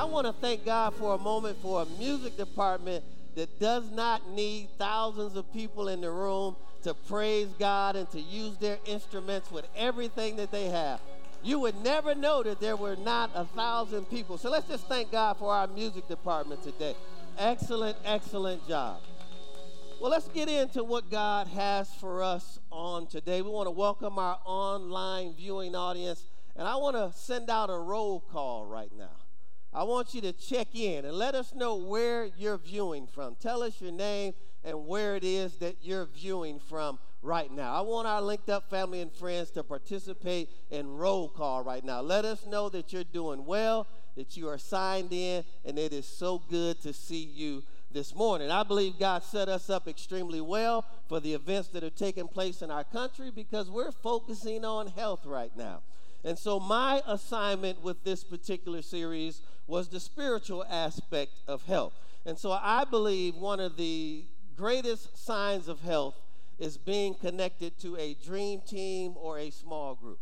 I want to thank God for a moment for a music department that does not need thousands of people in the room to praise God and to use their instruments with everything that they have. You would never know that there were not a thousand people. So let's just thank God for our music department today. Excellent, excellent job. Well, let's get into what God has for us on today. We want to welcome our online viewing audience, and I want to send out a roll call right now. I want you to check in and let us know where you're viewing from. Tell us your name and where it is that you're viewing from right now. I want our linked up family and friends to participate in roll call right now. Let us know that you're doing well, that you are signed in, and it is so good to see you this morning. I believe God set us up extremely well for the events that are taking place in our country because we're focusing on health right now. And so, my assignment with this particular series was the spiritual aspect of health. And so, I believe one of the greatest signs of health is being connected to a dream team or a small group.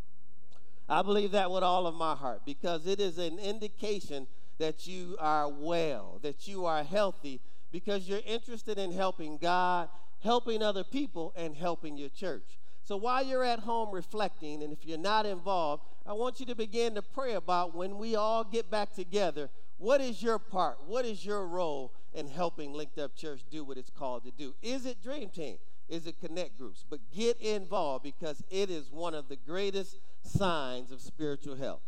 I believe that with all of my heart because it is an indication that you are well, that you are healthy, because you're interested in helping God, helping other people, and helping your church. So while you're at home reflecting, and if you're not involved, I want you to begin to pray about when we all get back together, what is your part? What is your role in helping Linked Up Church do what it's called to do? Is it Dream Team? Is it Connect Groups? But get involved because it is one of the greatest signs of spiritual health.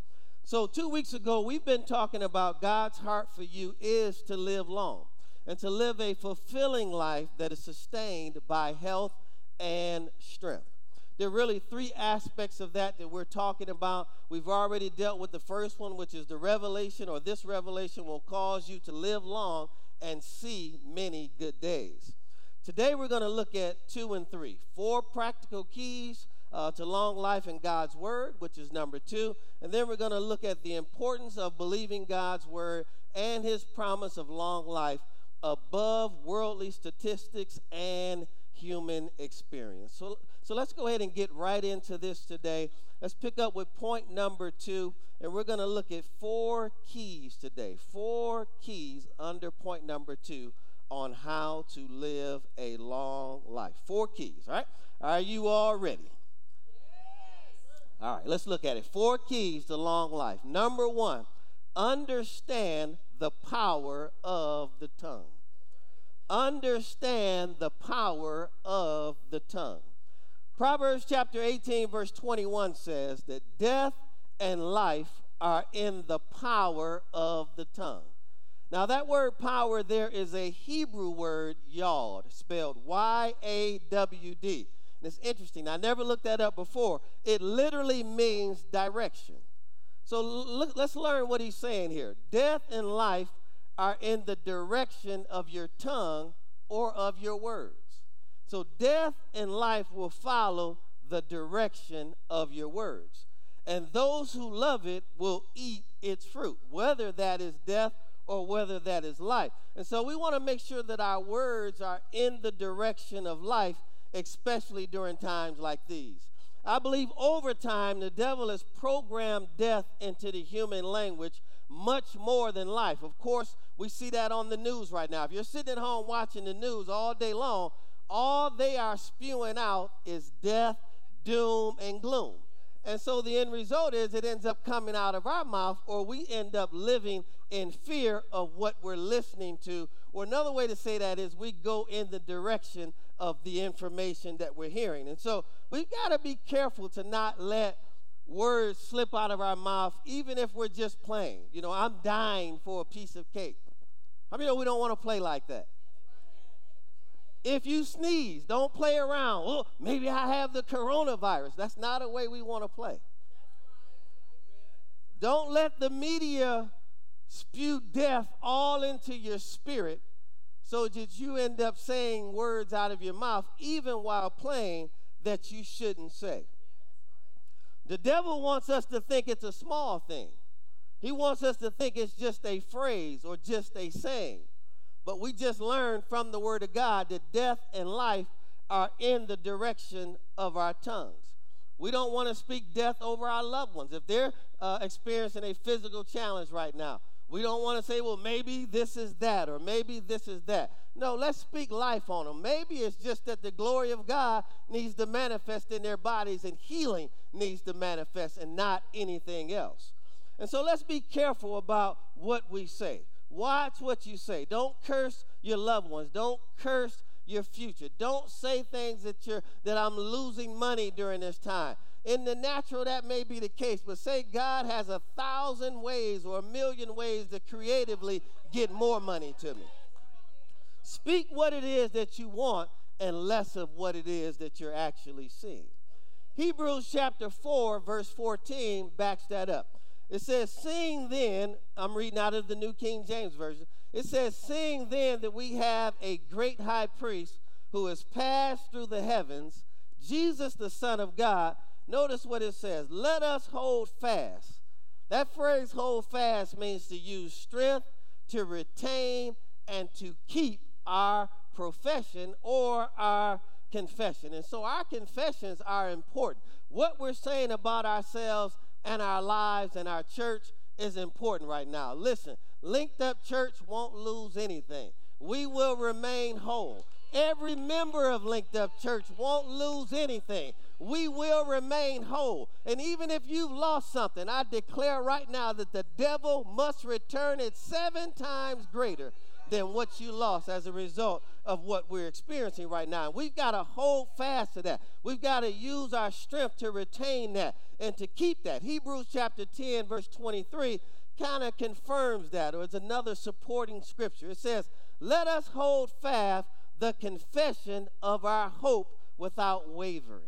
So, two weeks ago, we've been talking about God's heart for you is to live long and to live a fulfilling life that is sustained by health and strength. There are really three aspects of that that we're talking about. We've already dealt with the first one, which is the revelation, or this revelation will cause you to live long and see many good days. Today, we're going to look at two and three four practical keys uh, to long life in God's Word, which is number two. And then we're going to look at the importance of believing God's Word and His promise of long life above worldly statistics and human experience. So, so let's go ahead and get right into this today. Let's pick up with point number two, and we're going to look at four keys today. Four keys under point number two on how to live a long life. Four keys, all right? Are you all ready? Yes. All right, let's look at it. Four keys to long life. Number one, understand the power of the tongue. Understand the power of the tongue. Proverbs chapter 18, verse 21 says that death and life are in the power of the tongue. Now, that word power there is a Hebrew word, yawd, spelled Y A W D. And it's interesting. I never looked that up before. It literally means direction. So look, let's learn what he's saying here. Death and life are in the direction of your tongue or of your words. So death and life will follow the direction of your words. And those who love it will eat its fruit, whether that is death or whether that is life. And so we want to make sure that our words are in the direction of life, especially during times like these. I believe over time the devil has programmed death into the human language much more than life. Of course, we see that on the news right now. If you're sitting at home watching the news all day long, all they are spewing out is death, doom, and gloom. And so the end result is it ends up coming out of our mouth, or we end up living in fear of what we're listening to. Or another way to say that is we go in the direction of the information that we're hearing. And so we've got to be careful to not let words slip out of our mouth, even if we're just playing. You know, I'm dying for a piece of cake. How many know we don't want to play like that? If you sneeze, don't play around. Oh, maybe I have the coronavirus. That's not a way we want to play. Don't let the media spew death all into your spirit so that you end up saying words out of your mouth, even while playing, that you shouldn't say. The devil wants us to think it's a small thing. He wants us to think it's just a phrase or just a saying. But we just learned from the Word of God that death and life are in the direction of our tongues. We don't want to speak death over our loved ones. If they're uh, experiencing a physical challenge right now, We don't want to say, well, maybe this is that, or maybe this is that. No, let's speak life on them. Maybe it's just that the glory of God needs to manifest in their bodies and healing needs to manifest and not anything else. And so let's be careful about what we say. Watch what you say. Don't curse your loved ones. Don't curse your future. Don't say things that you're that I'm losing money during this time. In the natural, that may be the case, but say God has a thousand ways or a million ways to creatively get more money to me. Speak what it is that you want and less of what it is that you're actually seeing. Hebrews chapter 4, verse 14 backs that up. It says, Seeing then, I'm reading out of the New King James Version. It says, Seeing then that we have a great high priest who has passed through the heavens, Jesus the Son of God. Notice what it says. Let us hold fast. That phrase, hold fast, means to use strength, to retain, and to keep our profession or our confession. And so our confessions are important. What we're saying about ourselves and our lives and our church is important right now. Listen, Linked Up Church won't lose anything. We will remain whole. Every member of Linked Up Church won't lose anything. We will remain whole. And even if you've lost something, I declare right now that the devil must return it seven times greater than what you lost as a result of what we're experiencing right now. We've got to hold fast to that. We've got to use our strength to retain that and to keep that. Hebrews chapter 10, verse 23 kind of confirms that, or it's another supporting scripture. It says, Let us hold fast the confession of our hope without wavering.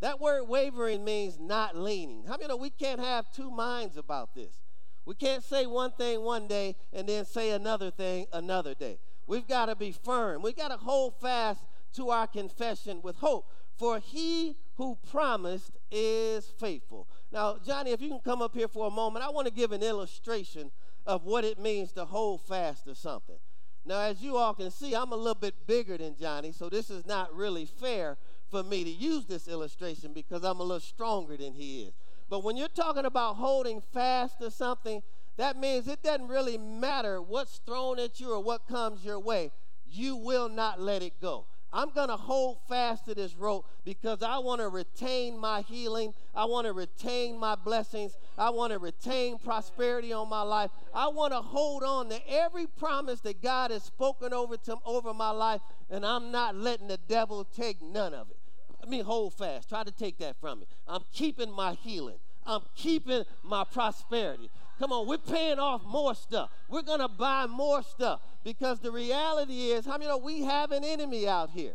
That word wavering means not leaning. How many know we can't have two minds about this? We can't say one thing one day and then say another thing another day. We've got to be firm. We've got to hold fast to our confession with hope. For he who promised is faithful. Now, Johnny, if you can come up here for a moment, I want to give an illustration of what it means to hold fast to something. Now, as you all can see, I'm a little bit bigger than Johnny, so this is not really fair for me to use this illustration because I'm a little stronger than he is. But when you're talking about holding fast to something, that means it doesn't really matter what's thrown at you or what comes your way. You will not let it go. I'm going to hold fast to this rope because I want to retain my healing. I want to retain my blessings. I want to retain prosperity on my life. I want to hold on to every promise that God has spoken over to over my life and I'm not letting the devil take none of it. Let me hold fast. Try to take that from me. I'm keeping my healing. I'm keeping my prosperity. Come on, we're paying off more stuff. We're going to buy more stuff because the reality is, how many know we have an enemy out here?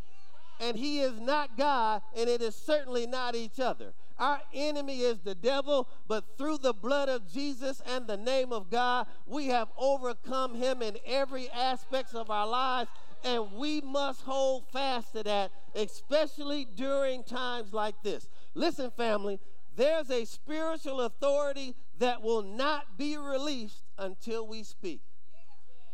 And he is not God, and it is certainly not each other. Our enemy is the devil, but through the blood of Jesus and the name of God, we have overcome him in every aspect of our lives and we must hold fast to that, especially during times like this. Listen, family, there's a spiritual authority that will not be released until we speak.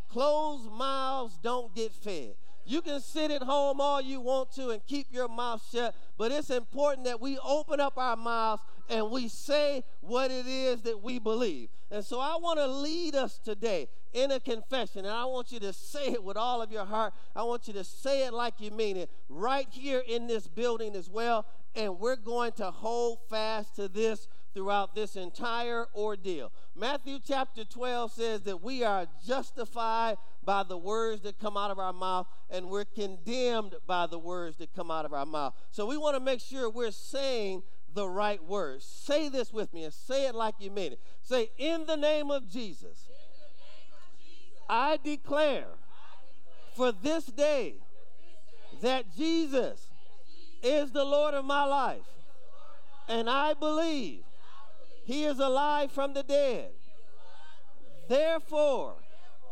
Closed mouths don't get fed. You can sit at home all you want to and keep your mouth shut, but it's important that we open up our mouths and we say what it is that we believe. And so I want to lead us today in a confession, and I want you to say it with all of your heart. I want you to say it like you mean it right here in this building as well. And we're going to hold fast to this throughout this entire ordeal. Matthew chapter 12 says that we are justified by the words that come out of our mouth, and we're condemned by the words that come out of our mouth. So we want to make sure we're saying the right words. Say this with me and say it like you mean it. Say, In the name of Jesus, I declare for this day that Jesus is the Lord of my life, and I believe he is alive from the dead. Therefore,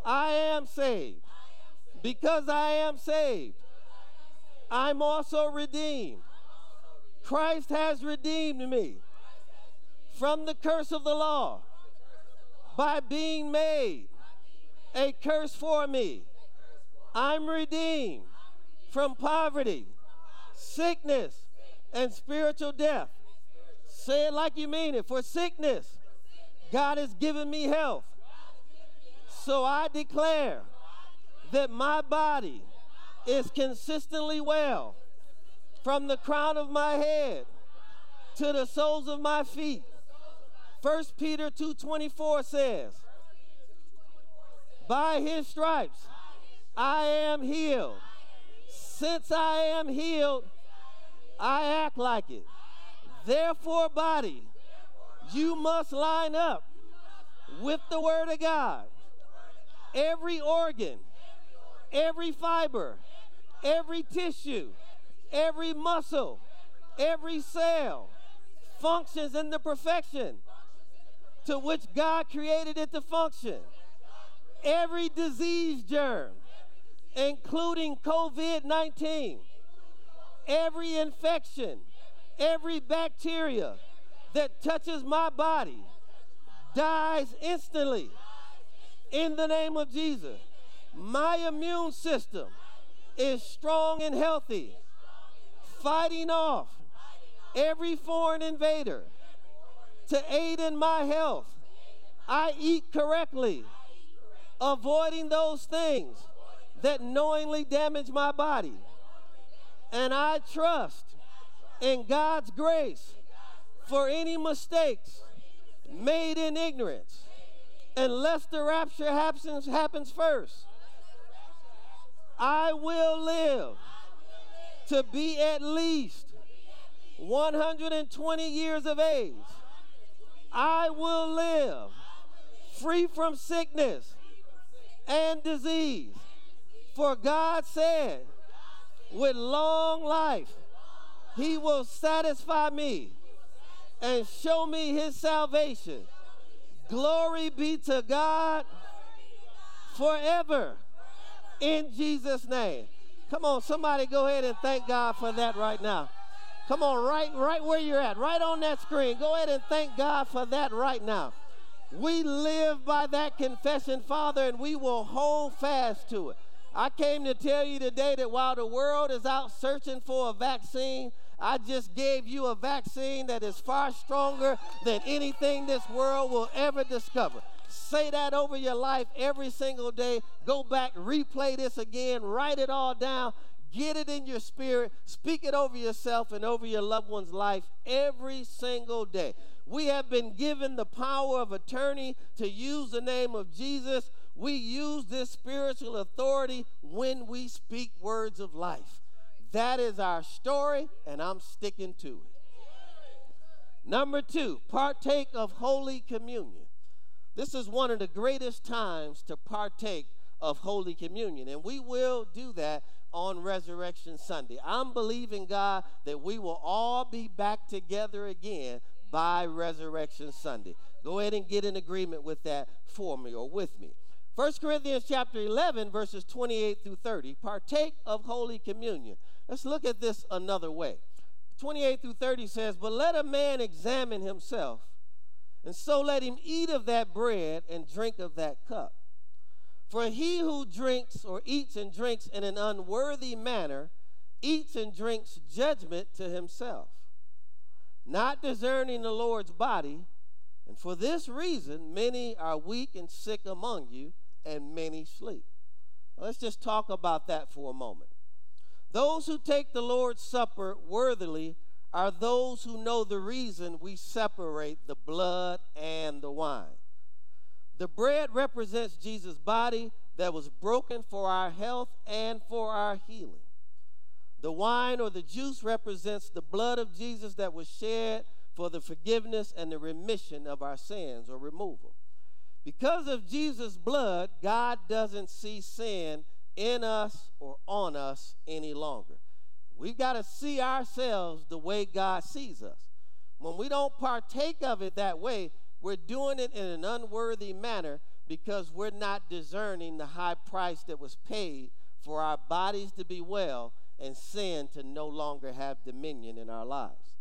I am saved. Because I am saved, I'm also redeemed. Christ has redeemed me from the curse of the law by being made a curse for me. I'm redeemed from poverty, sickness, and spiritual death. Say it like you mean it. For sickness, God has given me health. So I declare that my body is consistently well from the crown of my head to the soles of my feet. 1 Peter 2:24 says, "By his stripes I am healed. Since I am healed, I act like it. Therefore, body, you must line up with the word of God. Every organ, every fiber, every tissue, every muscle, every cell functions in the perfection to which God created it to function. Every disease germ, including COVID 19, every infection, every bacteria that touches my body dies instantly in the name of Jesus. My immune system is strong and healthy, fighting off every foreign invader to aid in my health. I eat correctly, avoiding those things that knowingly damage my body. And I trust in God's grace for any mistakes made in ignorance unless the rapture happens, happens first. I will live to be at least 120 years of age. I will live free from sickness and disease. For God said, with long life, He will satisfy me and show me His salvation. Glory be to God forever in Jesus' name. Come on, somebody go ahead and thank God for that right now. Come on, right, right where you're at, right on that screen. Go ahead and thank God for that right now. We live by that confession, Father, and we will hold fast to it. I came to tell you today that while the world is out searching for a vaccine, I just gave you a vaccine that is far stronger than anything this world will ever discover. Say that over your life every single day. Go back, replay this again, write it all down, get it in your spirit, speak it over yourself and over your loved one's life every single day. We have been given the power of attorney to use the name of Jesus. We use this spiritual authority when we speak words of life. That is our story, and I'm sticking to it. Number two, partake of Holy Communion. This is one of the greatest times to partake of Holy Communion, and we will do that on Resurrection Sunday. I'm believing, God, that we will all be back together again by Resurrection Sunday. Go ahead and get in agreement with that for me or with me. 1 Corinthians chapter 11, verses 28 through 30. Partake of Holy Communion. Let's look at this another way. 28 through 30 says, But let a man examine himself, and so let him eat of that bread and drink of that cup. For he who drinks or eats and drinks in an unworthy manner eats and drinks judgment to himself, not discerning the Lord's body. And for this reason, many are weak and sick among you, and many sleep. let's just talk about that for a moment. Those who take the Lord's Supper worthily are those who know the reason we separate the blood and the wine. The bread represents Jesus' body that was broken for our health and for our healing. The wine or the juice represents the blood of Jesus that was shed for the forgiveness and the remission of our sins or removal. Because of Jesus' blood, God doesn't see sin in us or on us any longer. We've got to see ourselves the way God sees us. When we don't partake of it that way, we're doing it in an unworthy manner because we're not discerning the high price that was paid for our bodies to be well and sin to no longer have dominion in our lives.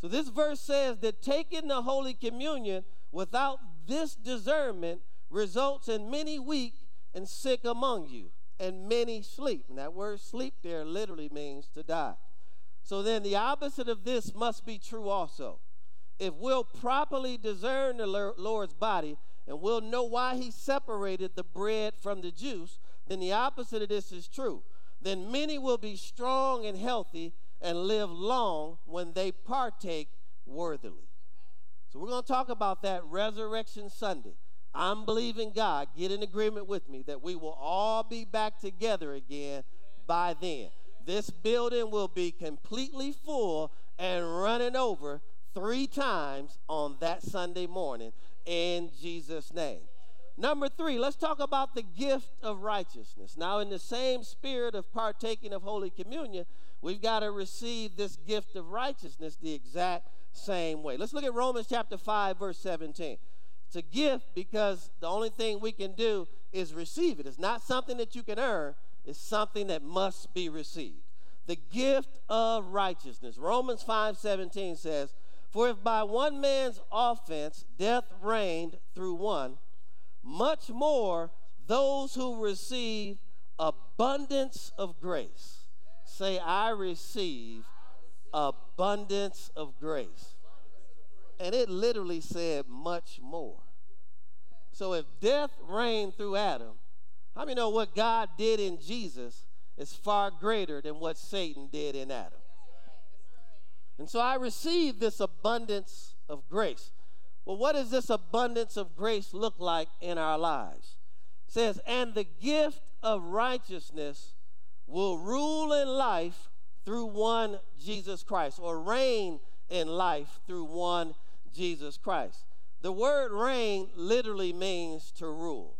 So, this verse says that taking the Holy Communion without this discernment results in many weak and sick among you and many sleep. And that word sleep there literally means to die. So then the opposite of this must be true also. If we'll properly discern the Lord's body and we'll know why he separated the bread from the juice, then the opposite of this is true. Then many will be strong and healthy and live long when they partake worthily. So we're going to talk about that Resurrection Sunday. I'm believing God, get in agreement with me, that we will all be back together again by then. This building will be completely full and running over three times on that Sunday morning in Jesus' name. Number three, let's talk about the gift of righteousness. Now, in the same spirit of partaking of Holy Communion, we've got to receive this gift of righteousness the exact same way. Let's look at Romans chapter 5, verse 17. It's a gift because the only thing we can do is receive it. It's not something that you can earn, it's something that must be received. The gift of righteousness. Romans 5 17 says, For if by one man's offense death reigned through one, much more those who receive abundance of grace. Say, I receive abundance of grace. And it literally said much more. So if death reigned through Adam, how many know what God did in Jesus is far greater than what Satan did in Adam? And so I received this abundance of grace. Well, what does this abundance of grace look like in our lives? It says, and the gift of righteousness will rule in life through one Jesus Christ, or reign in life through one Jesus Christ. The word reign literally means to rule.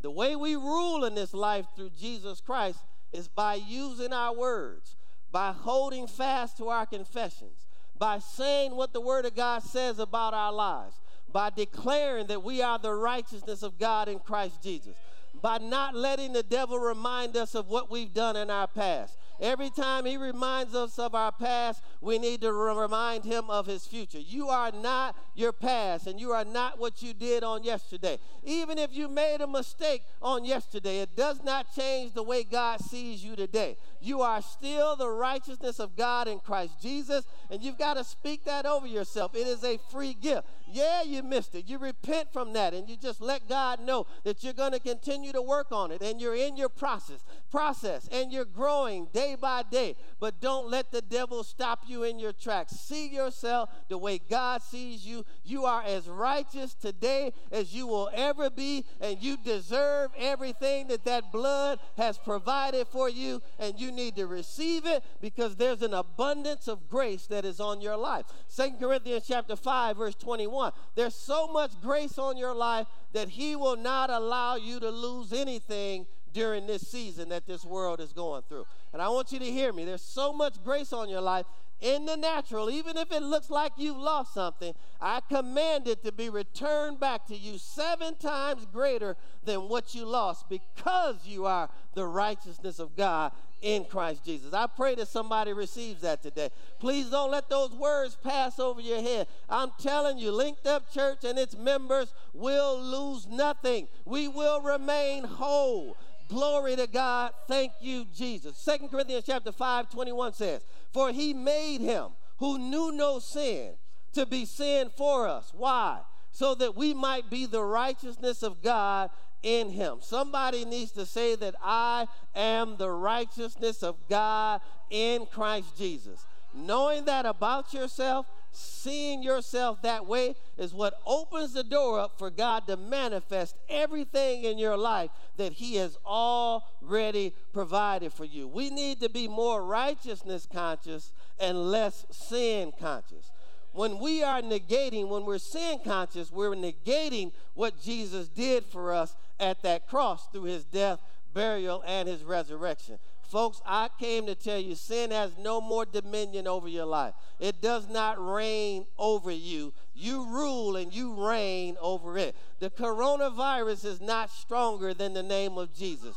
The way we rule in this life through Jesus Christ is by using our words, by holding fast to our confessions, by saying what the Word of God says about our lives, by declaring that we are the righteousness of God in Christ Jesus, by not letting the devil remind us of what we've done in our past Every time he reminds us of our past, we need to remind him of his future. You are not your past, and you are not what you did on yesterday. Even if you made a mistake on yesterday, it does not change the way God sees you today. You are still the righteousness of God in Christ Jesus, and you've got to speak that over yourself. It is a free gift. Yeah, you missed it. You repent from that, and you just let God know that you're going to continue to work on it, and you're in your process, process, and you're growing day by day. But don't let the devil stop you in your tracks. See yourself the way God sees you. You are as righteous today as you will ever be, and you deserve everything that that blood has provided for you, and you need to receive it because there's an abundance of grace that is on your life. Second Corinthians chapter 5 verse 21. There's so much grace on your life that he will not allow you to lose anything during this season that this world is going through. And I want you to hear me. There's so much grace on your life in the natural, even if it looks like you've lost something, I command it to be returned back to you seven times greater than what you lost because you are the righteousness of God in Christ Jesus. I pray that somebody receives that today. Please don't let those words pass over your head. I'm telling you, Linked Up Church and its members will lose nothing. We will remain whole. Glory to God. Thank you, Jesus. Second Corinthians chapter 5, 21 says, For he made him who knew no sin to be sin for us. Why? So that we might be the righteousness of God in him. Somebody needs to say that I am the righteousness of God in Christ Jesus. Knowing that about yourself seeing yourself that way is what opens the door up for God to manifest everything in your life that He has already provided for you. We need to be more righteousness conscious and less sin conscious. When we are negating, when we're sin conscious, we're negating what Jesus did for us at that cross through His death, burial, and His resurrection. Folks, I came to tell you sin has no more dominion over your life. It does not reign over you. You rule and you reign over it. The coronavirus is not stronger than the name of Jesus.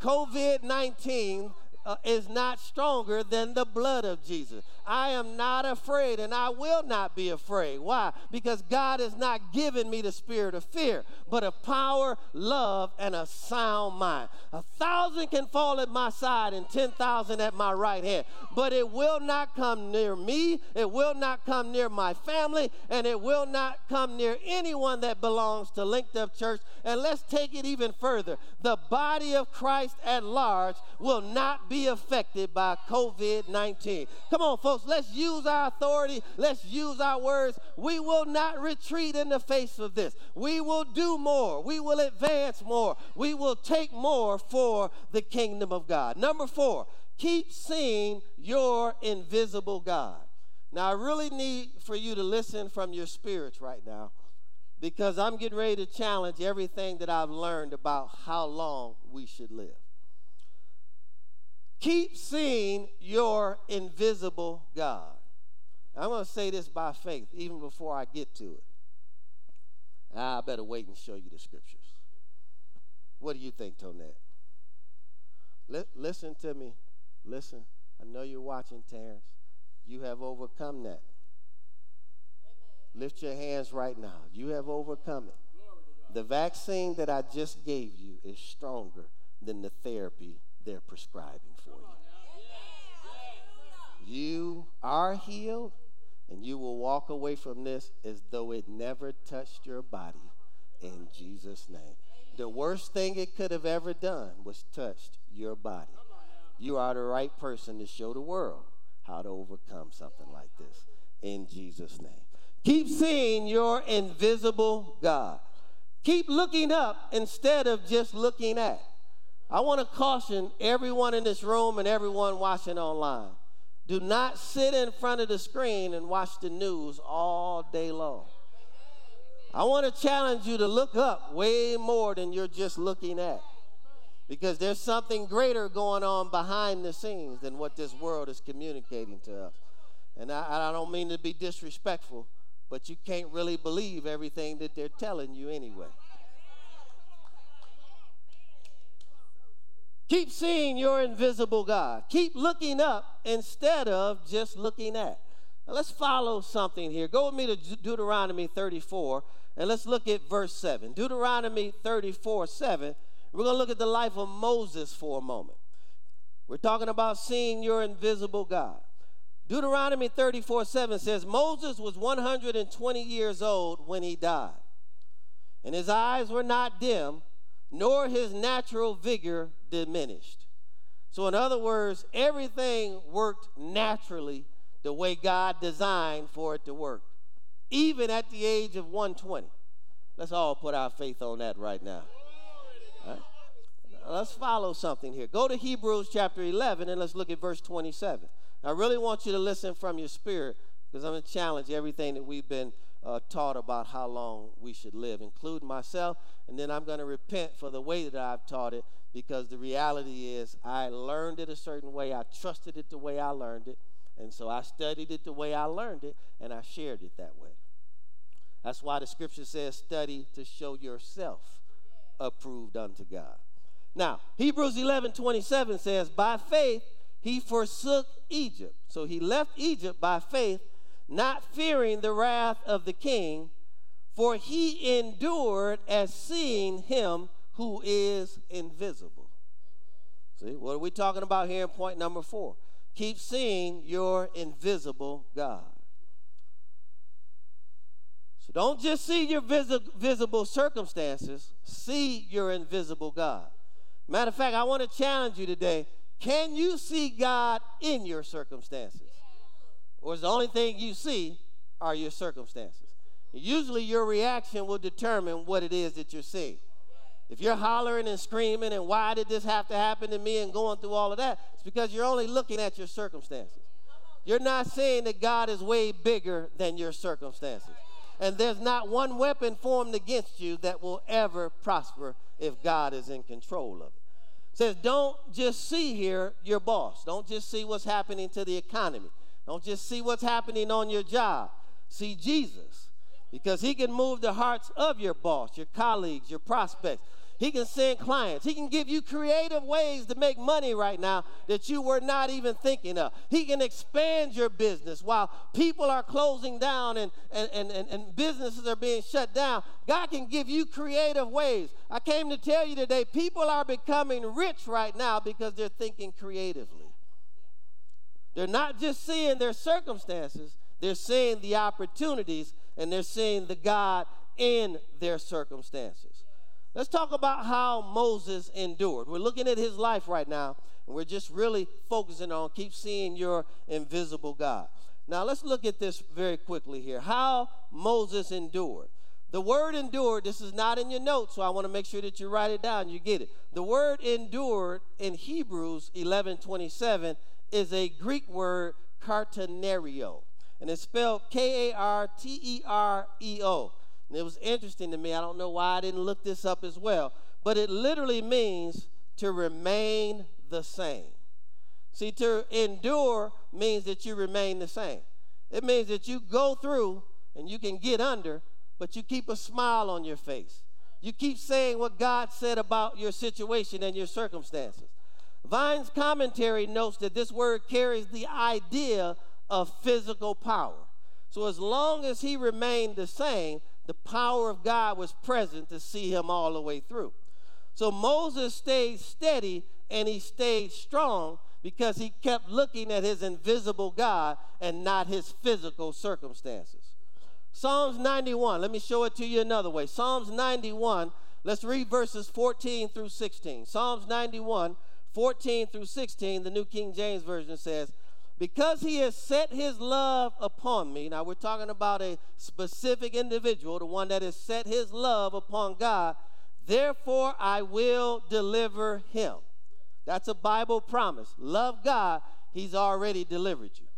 COVID 19 uh, is not stronger than the blood of Jesus. I am not afraid and I will not be afraid. Why? Because God has not given me the spirit of fear, but of power, love, and a sound mind. A thousand can fall at my side and 10,000 at my right hand, but it will not come near me, it will not come near my family, and it will not come near anyone that belongs to Linked Up Church. And let's take it even further. The body of Christ at large will not be affected by COVID 19. Come on, folks, let's use our authority, let's use our words. We will not retreat in the face of this. We will do more, we will advance more, we will take more for the kingdom of God. Number four, keep seeing your invisible God. Now, I really need for you to listen from your spirits right now because I'm getting ready to challenge everything that I've learned about how long we should live. Keep seeing your invisible God. I'm going to say this by faith, even before I get to it. I better wait and show you the scriptures. What do you think, Tonette? listen to me. Listen. I know you're watching, Terrence. You have overcome that. Lift your hands right now. You have overcome it. The vaccine that I just gave you is stronger than the therapy they're prescribing for you. You are healed, and you will walk away from this as though it never touched your body in Jesus' name. The worst thing it could have ever done was touched your body. You are the right person to show the world how to overcome something like this in Jesus' name. Keep seeing your invisible God. Keep looking up instead of just looking at. I want to caution everyone in this room and everyone watching online. Do not sit in front of the screen and watch the news all day long. I want to challenge you to look up way more than you're just looking at. Because there's something greater going on behind the scenes than what this world is communicating to us. And I, I don't mean to be disrespectful, but you can't really believe everything that they're telling you anyway. Keep seeing your invisible God. Keep looking up instead of just looking at. Now let's follow something here. Go with me to Deuteronomy 34 and let's look at verse 7. Deuteronomy 34 7. We're going to look at the life of Moses for a moment. We're talking about seeing your invisible God. Deuteronomy 34 7 says, Moses was 120 years old when he died, and his eyes were not dim, nor his natural vigor diminished. So, in other words, everything worked naturally the way God designed for it to work, even at the age of 120. Let's all put our faith on that right now. Right? let's follow something here. Go to Hebrews chapter 11 and let's look at verse 27. I really want you to listen from your spirit because I'm going to challenge everything that we've been uh, taught about how long we should live, including myself. And then I'm going to repent for the way that I've taught it because the reality is I learned it a certain way. I trusted it the way I learned it. And so I studied it the way I learned it, and I shared it that way. That's why the scripture says, study to show yourself approved unto God. Now, Hebrews 11 27 says, By faith, he forsook Egypt. So he left Egypt by faith, not fearing the wrath of the king, for he endured as seeing him who is invisible. See, what are we talking about here in point number four? Keep seeing your invisible God. So don't just see your visi- visible circumstances, see your invisible God. Matter of fact, I want to challenge you today can you see God in your circumstances? Or is the only thing you see are your circumstances? Usually, your reaction will determine what it is that you're seeing. If you're hollering and screaming, and why did this have to happen to me, and going through all of that, it's because you're only looking at your circumstances. You're not saying that God is way bigger than your circumstances. And there's not one weapon formed against you that will ever prosper if God is in control of it says don't just see here your boss don't just see what's happening to the economy don't just see what's happening on your job see jesus because he can move the hearts of your boss your colleagues your prospects He can send clients. He can give you creative ways to make money right now that you were not even thinking of. He can expand your business while people are closing down and, and, and, and, businesses are being shut down. God can give you creative ways. I came to tell you today people are becoming rich right now because they're thinking creatively. They're not just seeing their circumstances, they're seeing the opportunities and they're seeing the God in their circumstances. Let's talk about how Moses endured. We're looking at his life right now, and we're just really focusing on keep seeing your invisible God. Now, let's look at this very quickly here. How Moses endured. The word endured, this is not in your notes, so I want to make sure that you write it down, you get it. The word endured in Hebrews 11 27 is a Greek word, kartereo, and it's spelled K A R T E R E O. And it was interesting to me. I don't know why I didn't look this up as well, but it literally means to remain the same. See, to endure means that you remain the same. It means that you go through and you can get under, but you keep a smile on your face. You keep saying what God said about your situation and your circumstances. Vine's commentary notes that this word carries the idea of physical power. So as long as he remained the same, the power of God was present to see him all the way through. So Moses stayed steady and he stayed strong because he kept looking at his invisible God and not his physical circumstances. Psalms 91, let me show it to you another way. Psalms 91, let's read verses 14 through 16. Psalms 91, 14 through 16, the New King James Version says, because he has set his love upon me. Now, we're talking about a specific individual, the one that has set his love upon God. Therefore, I will deliver him. That's a Bible promise. Love God, he's already delivered you.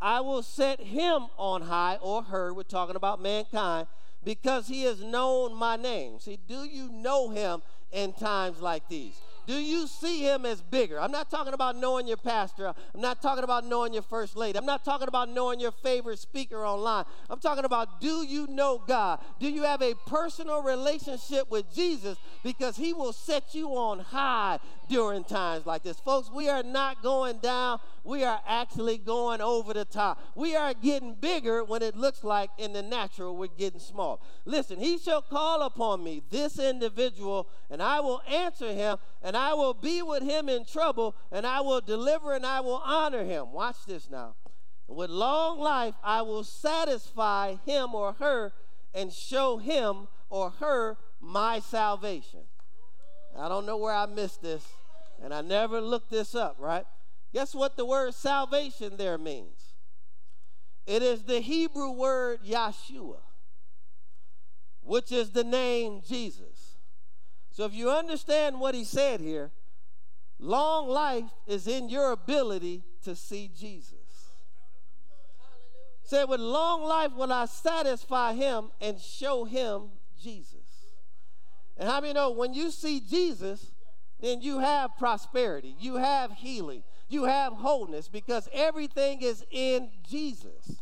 I will set him on high or her. We're talking about mankind because he has known my name. See, do you know him in times like these? Do you see him as bigger? I'm not talking about knowing your pastor. I'm not talking about knowing your first lady. I'm not talking about knowing your favorite speaker online. I'm talking about do you know God? Do you have a personal relationship with Jesus? Because he will set you on high during times like this. Folks, we are not going down, we are actually going over the top. We are getting bigger when it looks like in the natural we're getting small. Listen, he shall call upon me, this individual, and I will answer him, and I will be with him in trouble, and I will deliver and I will honor him. Watch this now. With long life, I will satisfy him or her and show him or her my salvation. I don't know where I missed this, and I never looked this up, right? Guess what the word salvation there means? It is the Hebrew word Yeshua, which is the name Jesus. So if you understand what he said here, long life is in your ability to see Jesus. Said, with long life will I satisfy him and show him Jesus. And how many know when you see Jesus, then you have prosperity, you have healing, you have wholeness because everything is in Jesus.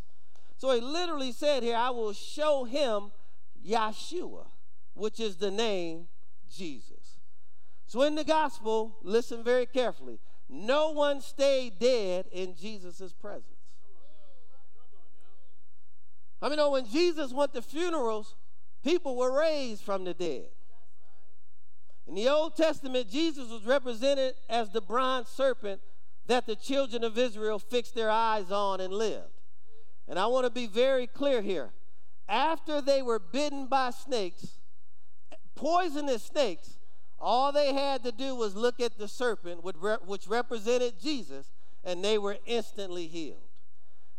So he literally said here, I will show him Yeshua, which is the name Jesus. So in the gospel, listen very carefully. No one stayed dead in Jesus' presence. I mean, know when Jesus went to funerals, people were raised from the dead. In the Old Testament, Jesus was represented as the bronze serpent that the children of Israel fixed their eyes on and lived. And I want to be very clear here. After they were bitten by snakes, poisonous snakes, all they had to do was look at the serpent, which represented Jesus, and they were instantly healed.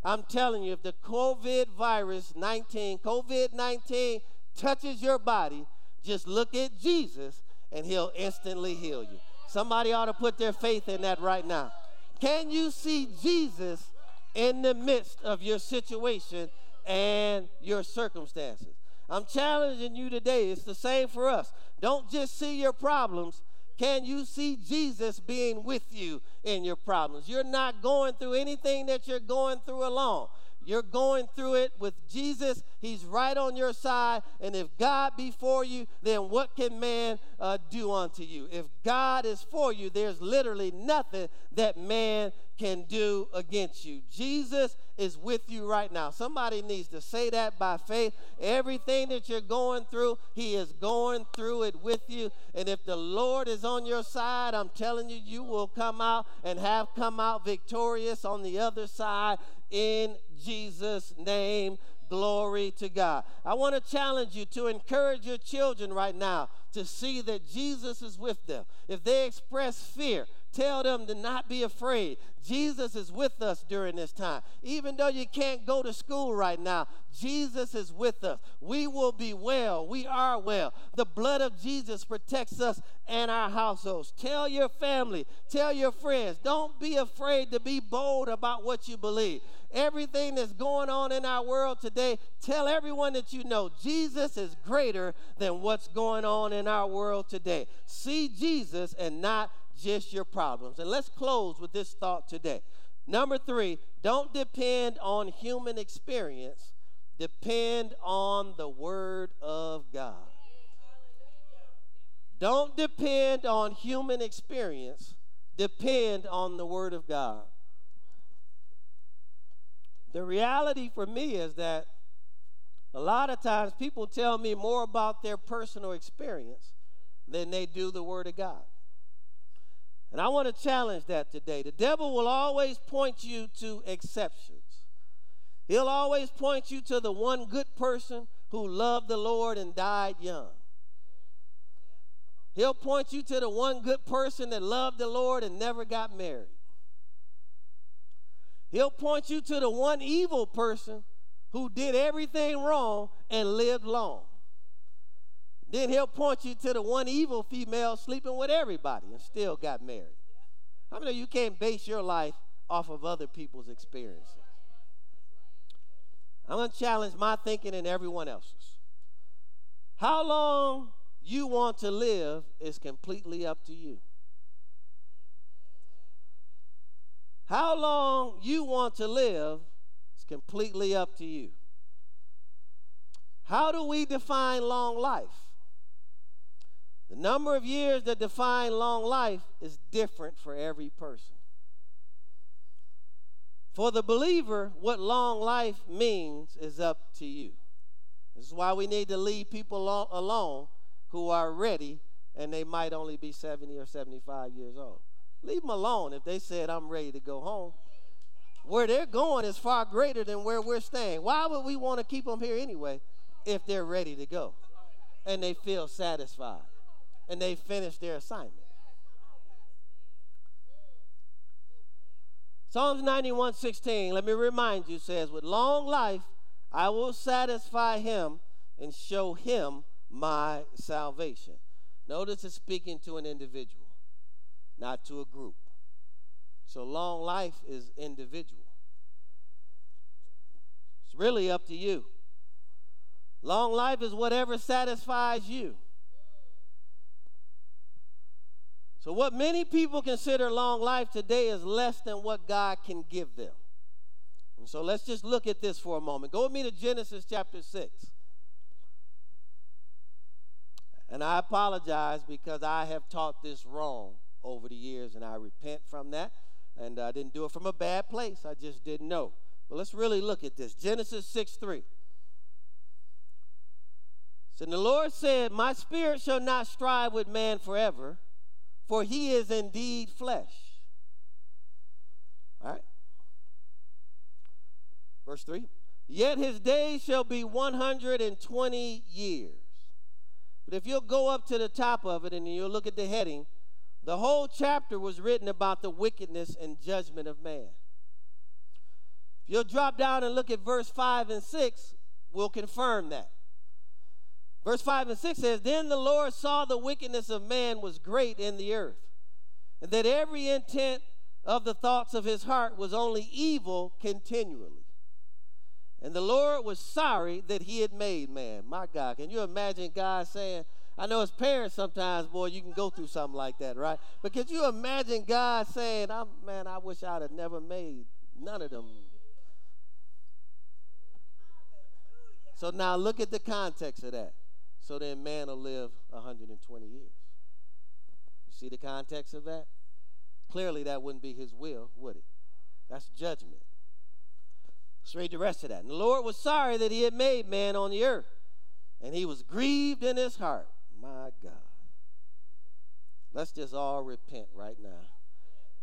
I'm telling you, if the COVID virus 19, COVID 19 touches your body, just look at Jesus and he'll instantly heal you. Somebody ought to put their faith in that right now. Can you see Jesus in the midst of your situation and your circumstances? I'm challenging you today. It's the same for us. Don't just see your problems. Can you see Jesus being with you in your problems? You're not going through anything that you're going through alone. You're going through it with Jesus. He's right on your side. And if God be for you, then what can man uh, do unto you? If God is for you, there's literally nothing that man can do against you. Jesus is with you right now. Somebody needs to say that by faith. Everything that you're going through, He is going through it with you. And if the Lord is on your side, I'm telling you, you will come out and have come out victorious on the other side in Jesus' name. Glory to God. I want to challenge you to encourage your children right now to see that Jesus is with them. If they express fear, tell them to not be afraid. Jesus is with us during this time. Even though you can't go to school right now, Jesus is with us. We will be well. We are well. The blood of Jesus protects us and our households. Tell your family, tell your friends, don't be afraid to be bold about what you believe everything that's going on in our world today, tell everyone that you know Jesus is greater than what's going on in our world today. See Jesus and not just your problems. And let's close with this thought today. Number three, don't depend on human experience, depend on the Word of God. Don't depend on human experience, depend on the Word of God. The reality for me is that a lot of times people tell me more about their personal experience than they do the Word of God. And I want to challenge that today. The devil will always point you to exceptions. He'll always point you to the one good person who loved the Lord and died young. He'll point you to the one good person that loved the Lord and never got married. He'll point you to the one evil person who did everything wrong and lived long. Then he'll point you to the one evil female sleeping with everybody and still got married. How many of you can't base your life off of other people's experiences? I'm going to challenge my thinking and everyone else's. How long you want to live is completely up to you. How long you want to live is completely up to you. How do we define long life? The number of years that define long life is different for every person. For the believer, what long life means is up to you. This is why we need to leave people alone who are ready and they might only be 70 or 75 years old. Leave them alone if they said, I'm ready to go home. Where they're going is far greater than where we're staying. Why would we want to keep them here anyway if they're ready to go and they feel satisfied and they finish their assignment? Psalms 91 16, let me remind you, says, With long life I will satisfy him and show him my salvation. Notice it's speaking to an individual not to a group. So long life is individual. It's really up to you. Long life is whatever satisfies you. So, what many people consider long life today is less than what God can give them. And so, let's just look at this for a moment. Go with me to Genesis chapter 6. And I apologize because I have taught this wrong over the years, and I repent from that. And I didn't do it from a bad place, I just didn't know. But let's really look at this Genesis 6 3. So the Lord said, My spirit shall not strive with man forever, for he is indeed flesh. All right. Verse 3 Yet his days shall be 120 years. But if you'll go up to the top of it and you'll look at the heading, the whole chapter was written about the wickedness and judgment of man. If you'll drop down and look at verse 5 and 6, we'll confirm that. Verse 5 and 6 says, Then the Lord saw the wickedness of man was great in the earth, and that every intent of the thoughts of his heart was only evil continually. And the Lord was sorry that he had made man. My God, can you imagine God saying, I know as parents sometimes, boy, you can go through something like that, right? But could you imagine God saying, I'm, man, I wish I'd have never made none of them. So now look at the context of that. So then man will live 120 years. You see the context of that? Clearly, that wouldn't be his will, would it? That's judgment. Let's read the rest of that. And the Lord was sorry that he had made man on the earth, and he was grieved in his heart. My God. Let's just all repent right now.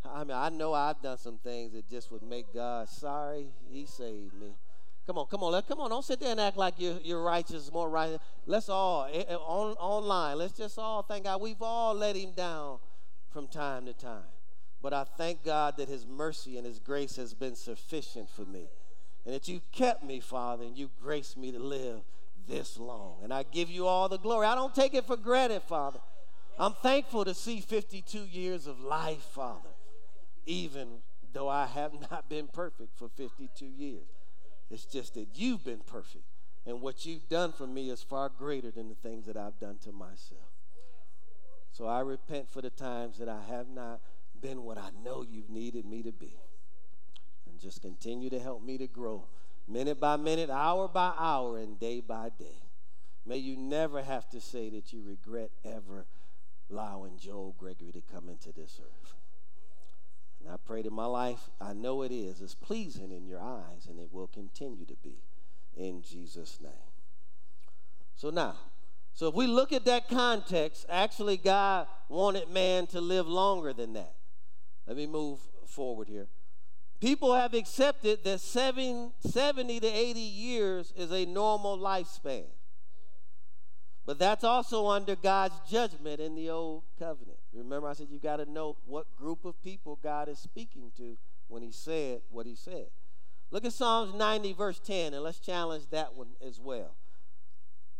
I mean, I know I've done some things that just would make God sorry. He saved me. Come on, come on, let, come on. Don't sit there and act like you're, you're righteous, more righteous. Let's all, eh, eh, on, online, let's just all thank God. We've all let him down from time to time. But I thank God that his mercy and his grace has been sufficient for me. And that you kept me, Father, and you graced me to live this long. And I give you all the glory. I don't take it for granted, Father. I'm thankful to see 52 years of life, Father even though I have not been perfect for 52 years. It's just that you've been perfect. And what you've done for me is far greater than the things that I've done to myself. So I repent for the times that I have not been what I know you've needed me to be. And just continue to help me to grow minute by minute, hour by hour, and day by day. May you never have to say that you regret ever allowing Joel Gregory to come into this earth. And I pray that my life, I know it is, is pleasing in your eyes, and it will continue to be in Jesus' name. So now, so if we look at that context, actually, God wanted man to live longer than that. Let me move forward here. People have accepted that 70 to 80 years is a normal lifespan. But that's also under God's judgment in the old covenant. Remember, I said you got to know what group of people God is speaking to when He said what He said. Look at Psalms 90, verse 10, and let's challenge that one as well.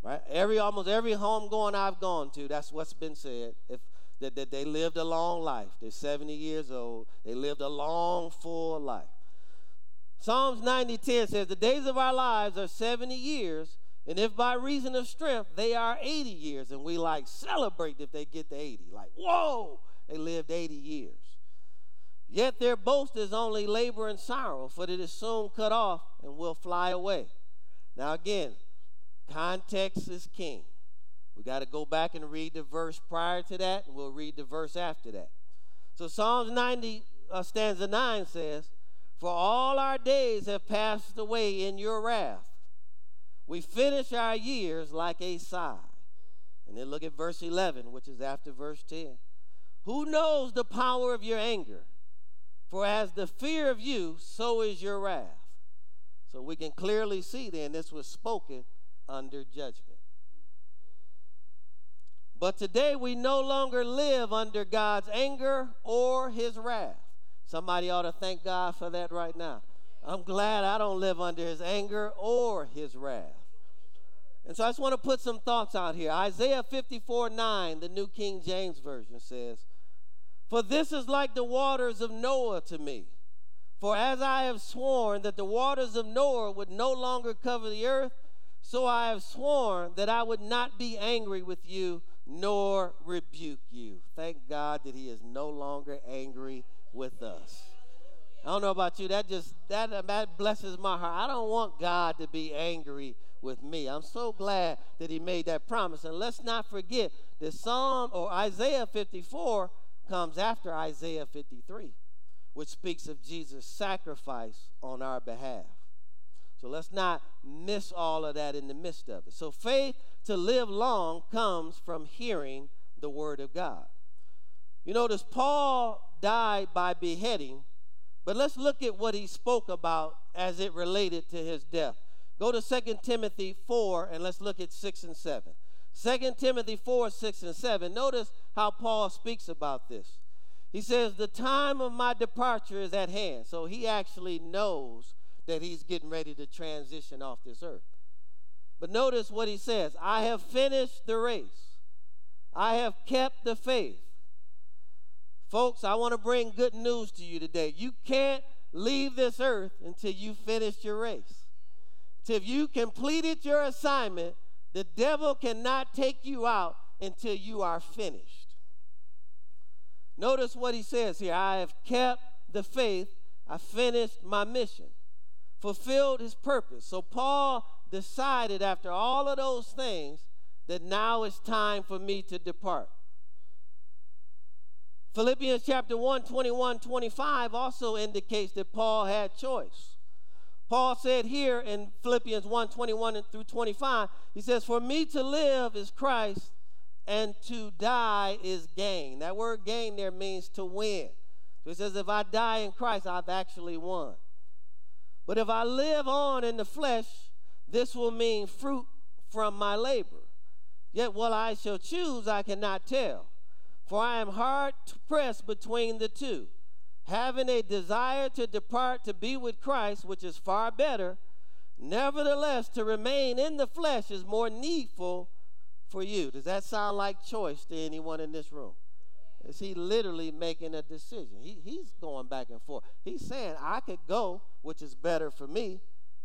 Right? Every almost every home going I've gone to, that's what's been said. If that, that they lived a long life. They're 70 years old. They lived a long, full life. Psalms 90, 10 says, The days of our lives are 70 years, and if by reason of strength they are 80 years, and we like celebrate if they get to 80, like, whoa, they lived 80 years. Yet their boast is only labor and sorrow, for it is soon cut off and will fly away. Now, again, context is king. We got to go back and read the verse prior to that, and we'll read the verse after that. So, Psalms 90, uh, stanza 9 says, For all our days have passed away in your wrath we finish our years like a sigh. And then look at verse 11, which is after verse 10. Who knows the power of your anger? For as the fear of you, so is your wrath. So we can clearly see then this was spoken under judgment. But today we no longer live under God's anger or his wrath. Somebody ought to thank God for that right now. I'm glad I don't live under his anger or his wrath. And so I just want to put some thoughts out here. Isaiah 54 9, the New King James Version says, For this is like the waters of Noah to me. For as I have sworn that the waters of Noah would no longer cover the earth, so I have sworn that I would not be angry with you nor rebuke you. Thank God that He is no longer angry with us. I don't know about you. That just that that blesses my heart. I don't want God to be angry with me. I'm so glad that he made that promise. And let's not forget that Psalm or Isaiah 54 comes after Isaiah 53, which speaks of Jesus' sacrifice on our behalf. So let's not miss all of that in the midst of it. So faith to live long comes from hearing the word of God. You notice Paul died by beheading, but let's look at what he spoke about as it related to his death. Go to 2 Timothy 4 and let's look at 6 and 7. 2 Timothy 4, 6 and 7. Notice how Paul speaks about this. He says, The time of my departure is at hand. So he actually knows that he's getting ready to transition off this earth. But notice what he says I have finished the race, I have kept the faith. Folks, I want to bring good news to you today. You can't leave this earth until you finish your race. If you completed your assignment, the devil cannot take you out until you are finished. Notice what he says here I have kept the faith, I finished my mission, fulfilled his purpose. So Paul decided after all of those things that now it's time for me to depart. Philippians chapter 1, 21, 25 also indicates that Paul had choice. Paul said here in Philippians 1, 21 through 25, he says, For me to live is Christ, and to die is gain. That word gain there means to win. So he says, If I die in Christ, I've actually won. But if I live on in the flesh, this will mean fruit from my labor. Yet what I shall choose, I cannot tell. For I am hard pressed between the two, having a desire to depart to be with Christ, which is far better. Nevertheless, to remain in the flesh is more needful for you. Does that sound like choice to anyone in this room? Is he literally making a decision? He, he's going back and forth. He's saying, I could go, which is better for me,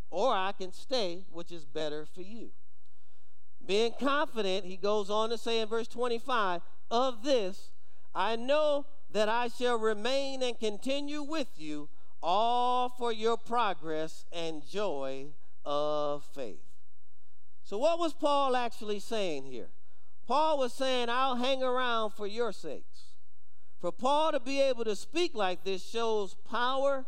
or I can stay, which is better for you. Being confident, he goes on to say in verse 25, of this I know that I shall remain and continue with you, all for your progress and joy of faith. So, what was Paul actually saying here? Paul was saying, I'll hang around for your sakes. For Paul to be able to speak like this shows power,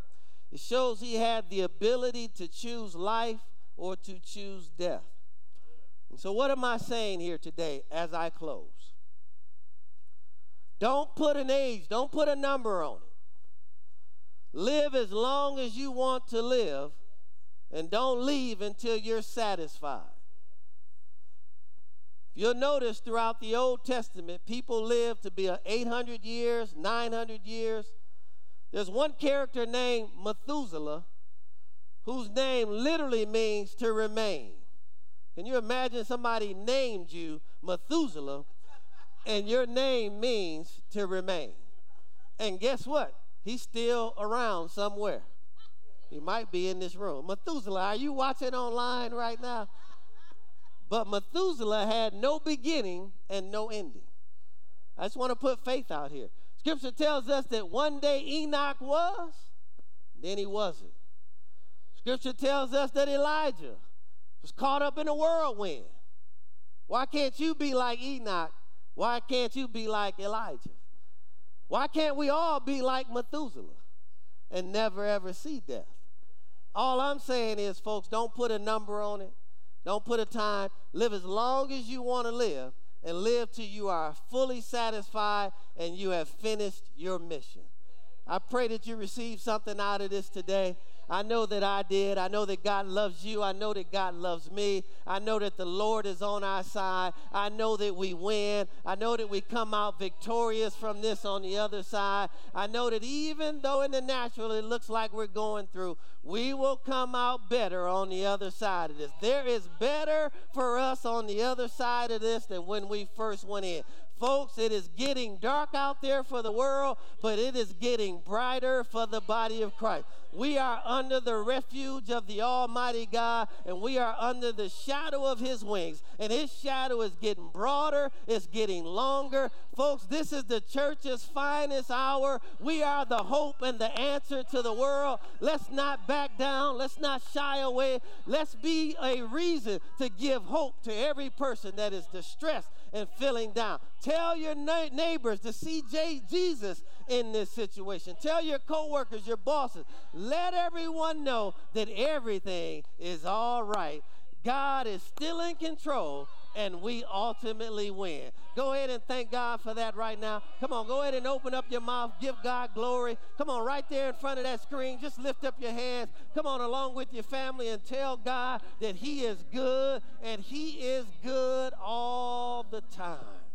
it shows he had the ability to choose life or to choose death. And so, what am I saying here today as I close? Don't put an age, don't put a number on it. Live as long as you want to live, and don't leave until you're satisfied. You'll notice throughout the Old Testament, people lived to be 800 years, 900 years. There's one character named Methuselah whose name literally means to remain. Can you imagine somebody named you Methuselah and your name means to remain? And guess what? He's still around somewhere. He might be in this room. Methuselah, are you watching online right now? But Methuselah had no beginning and no ending. I just want to put faith out here. Scripture tells us that one day Enoch was, then he wasn't. Scripture tells us that Elijah was caught up in a whirlwind. Why can't you be like Enoch? Why can't you be like Elijah? Why can't we all be like Methuselah and never ever see death? All I'm saying is, folks, don't put a number on it. Don't put a time. Live as long as you want to live and live till you are fully satisfied and you have finished your mission. I pray that you receive something out of this today. I know that I did. I know that God loves you. I know that God loves me. I know that the Lord is on our side. I know that we win. I know that we come out victorious from this on the other side. I know that even though in the natural it looks like we're going through, we will come out better on the other side of this. There is better for us on the other side of this than when we first went in. Folks, it is getting dark out there for the world, but it is getting brighter for the body of Christ. We are under the refuge of the Almighty God, and we are under the shadow of His wings. And His shadow is getting broader, it's getting longer. Folks, this is the church's finest hour. We are the hope and the answer to the world. Let's not back down, let's not shy away. Let's be a reason to give hope to every person that is distressed and feeling down. Tell your neighbors to see Jesus in this situation. Tell your coworkers, your bosses. Let everyone know that everything is all right. God is still in control and we ultimately win. Go ahead and thank God for that right now. Come on, go ahead and open up your mouth. Give God glory. Come on, right there in front of that screen, just lift up your hands. Come on, along with your family, and tell God that He is good and He is good all the time.